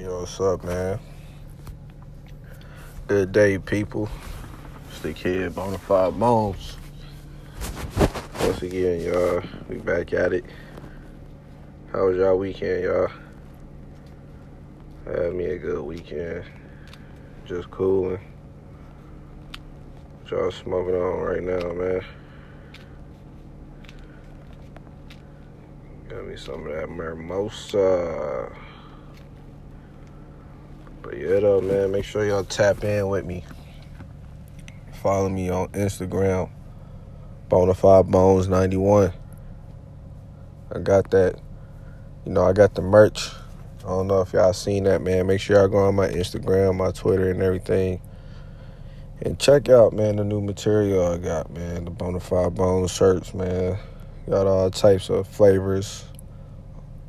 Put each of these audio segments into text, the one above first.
Yo, what's up, man? Good day, people. It's the kid Bonafide Bones. Once again, y'all, we back at it. How was y'all weekend, y'all? Had me a good weekend. Just cooling. What y'all smoking on right now, man? Got me some of that mimosa. But yeah, though, man, make sure y'all tap in with me. Follow me on Instagram, Bonafide Bones 91. I got that. You know, I got the merch. I don't know if y'all seen that, man. Make sure y'all go on my Instagram, my Twitter, and everything. And check out, man, the new material I got, man. The Bonafide Bones shirts, man. Got all types of flavors,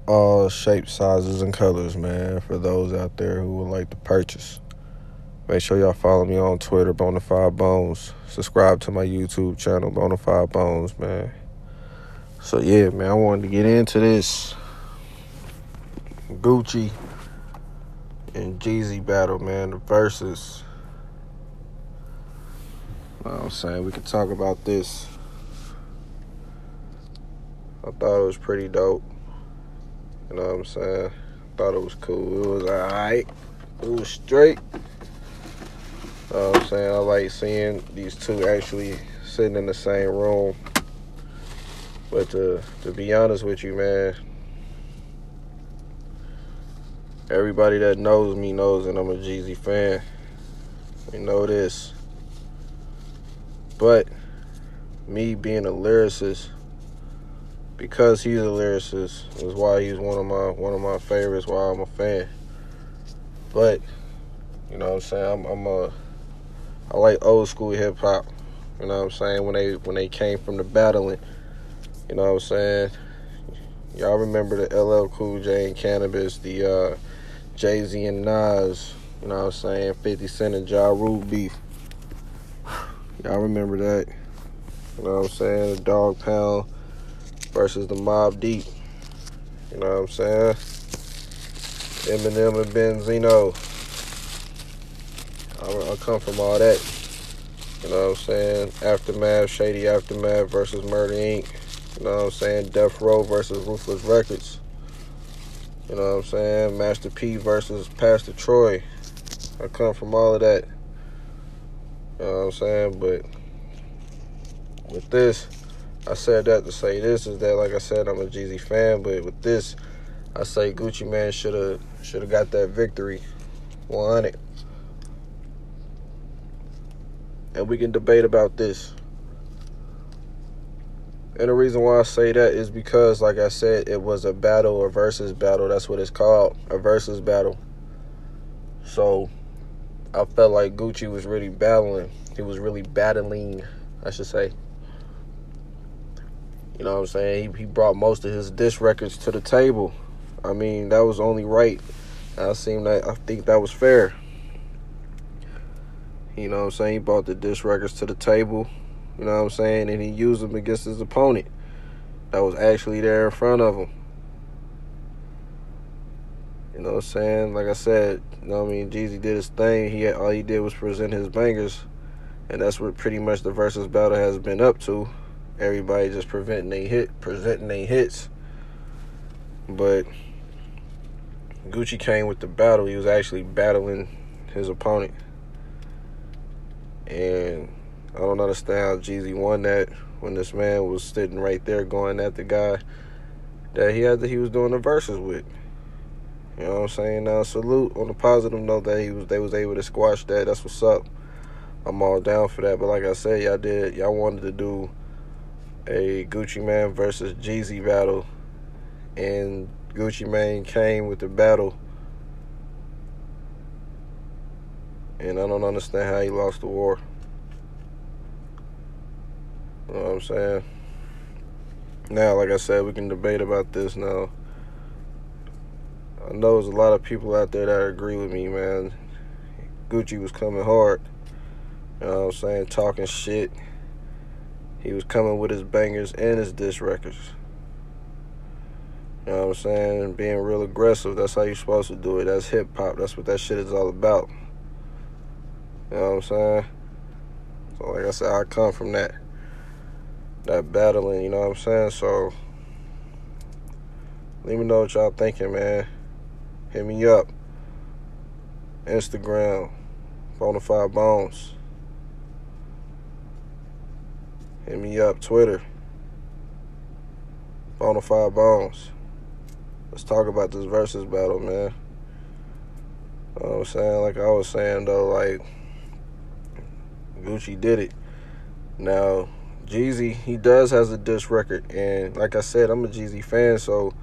all shapes, sizes, and colors, man, for those out there who would like to purchase. Make sure y'all follow me on Twitter, Bonafide Bones. Subscribe to my YouTube channel, Bonafide Bones, man. So yeah, man, I wanted to get into this Gucci and Jeezy battle, man. The verses. I'm saying? We could talk about this. I thought it was pretty dope. You know what I'm saying? Thought it was cool. It was alright. It was straight. You know what I'm saying? I like seeing these two actually sitting in the same room. But to to be honest with you, man, everybody that knows me knows that I'm a Jeezy fan. We know this. But me being a lyricist, because he's a lyricist, is why he's one of my one of my favorites. Why I'm a fan. But you know what I'm saying? I'm, I'm a I like old school hip hop. You know what I'm saying? When they when they came from the battling, you know what I'm saying? Y'all remember the LL Cool J and Canibus, the uh, Jay Z and Nas, you know what I'm saying? 50 Cent and Ja Rule beef. Y'all remember that? You know what I'm saying? The Dog Pound versus the Mobb Deep. You know what I'm saying? Eminem and Benzino. I, I come from all that. You know what I'm saying? Aftermath, Shady Aftermath versus Murder Inc. You know what I'm saying? Death Row versus Ruthless Records. You know what I'm saying? Master P versus Pastor Troy. I come from all of that. You know what I'm saying? But with this, I said that to say this is that like I said, I'm a Jeezy fan, but with this, I say Gucci Mane should have should have got that victory. 100. And we can debate about this. And the reason why I say that is because, like I said, it was a battle or versus battle. That's what it's called, a versus battle. So I felt like Gucci was really battling. He was really battling, I should say. You know what I'm saying? He, he brought most of his diss records to the table. I mean, that was only right. I seem that I think that was fair. You know what I'm saying? He brought the diss records to the table. You know what I'm saying? And he used them against his opponent that was actually there in front of him. You know what I'm saying? Like I said, you know what I mean? Jeezy did his thing. He all he did was present his bangers. And that's what pretty much the versus battle has been up to. Everybody just preventing they hit, presenting their hits. But Gucci came with the battle. He was actually battling his opponent. And I don't understand how Jeezy won that when this man was sitting right there going at the guy that he had that he was doing the verses with. You know what I'm saying? Now salute on the positive note that he was they was able to squash that. That's what's up. I'm all down for that. But like I said, y'all did y'all wanted to do a Gucci Mane versus Jeezy battle and Gucci Mane came with the battle. And I don't understand how he lost the war. You know what I'm saying? Now, like I said, we can debate about this now. I know there's a lot of people out there that agree with me, man. Gucci was coming hard. You know what I'm saying? Talking shit. He was coming with his bangers and his diss records. You know what I'm saying? Being real aggressive. That's how you're supposed to do it. That's hip hop. That's what that shit is all about. You know what I'm saying? So like I said, I come from that that battling, you know what I'm saying? So let me know what y'all thinking, man. Hit me up. Instagram, Bonafide Bones. Hit me up, Twitter. Bonafide Bones. Let's talk about this versus battle, man. You know what I'm saying? Like I was saying though, like Gucci did it. Now, Jeezy, he does has a diss record, and like I said, I'm a Jeezy fan, so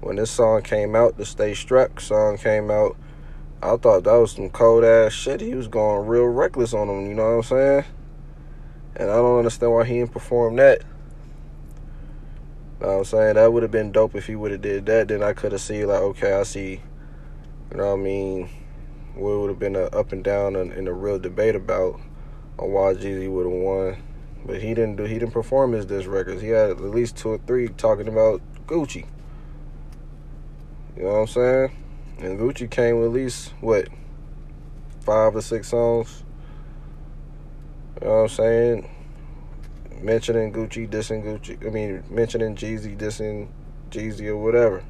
when this song came out, the Stay Struck song came out, I thought that was some cold ass shit. He was going real reckless on him, you know what I'm saying? And I don't understand why he didn't perform that. Know what I'm saying? That would have been dope if he would have did that. Then I could have seen like, okay, I see, you know what I mean? What would have been a up and down and a real debate about why Jeezy would have won. But he didn't do. He didn't perform his diss records. He had at least two or three talking about Gucci. You know what I'm saying? And Gucci came with at least what five or six songs. You know what I'm saying? Mentioning Gucci, dissing Gucci. I mean, mentioning Jeezy, dissing Jeezy or whatever.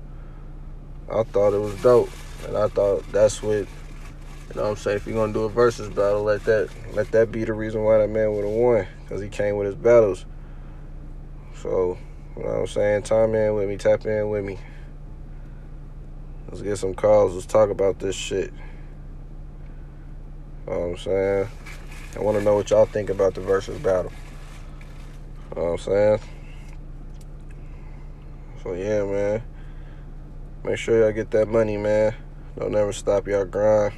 I thought it was dope, and I thought that's what. You know what I'm saying? If you're gonna do a versus battle, let that let that be the reason why that man would have won, cause he came with his battles. So, you know what I'm saying? Time in with me, tap in with me. Let's get some calls. Let's talk about this shit. You know what I'm saying? I want to know what y'all think about the versus battle. You know what I'm saying? So, yeah, man. Make sure y'all get that money, man. Don't never stop y'all grind.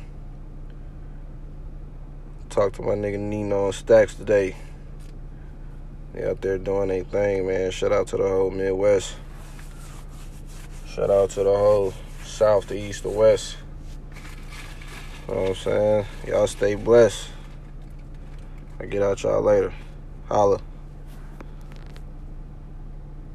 Talk to my nigga Nino on Stacks today. They out there doing their thing, man. Shout out to the whole Midwest. Shout out to the whole south to east to west. You know what I'm saying? Y'all stay blessed. I get out y'all later. Holla.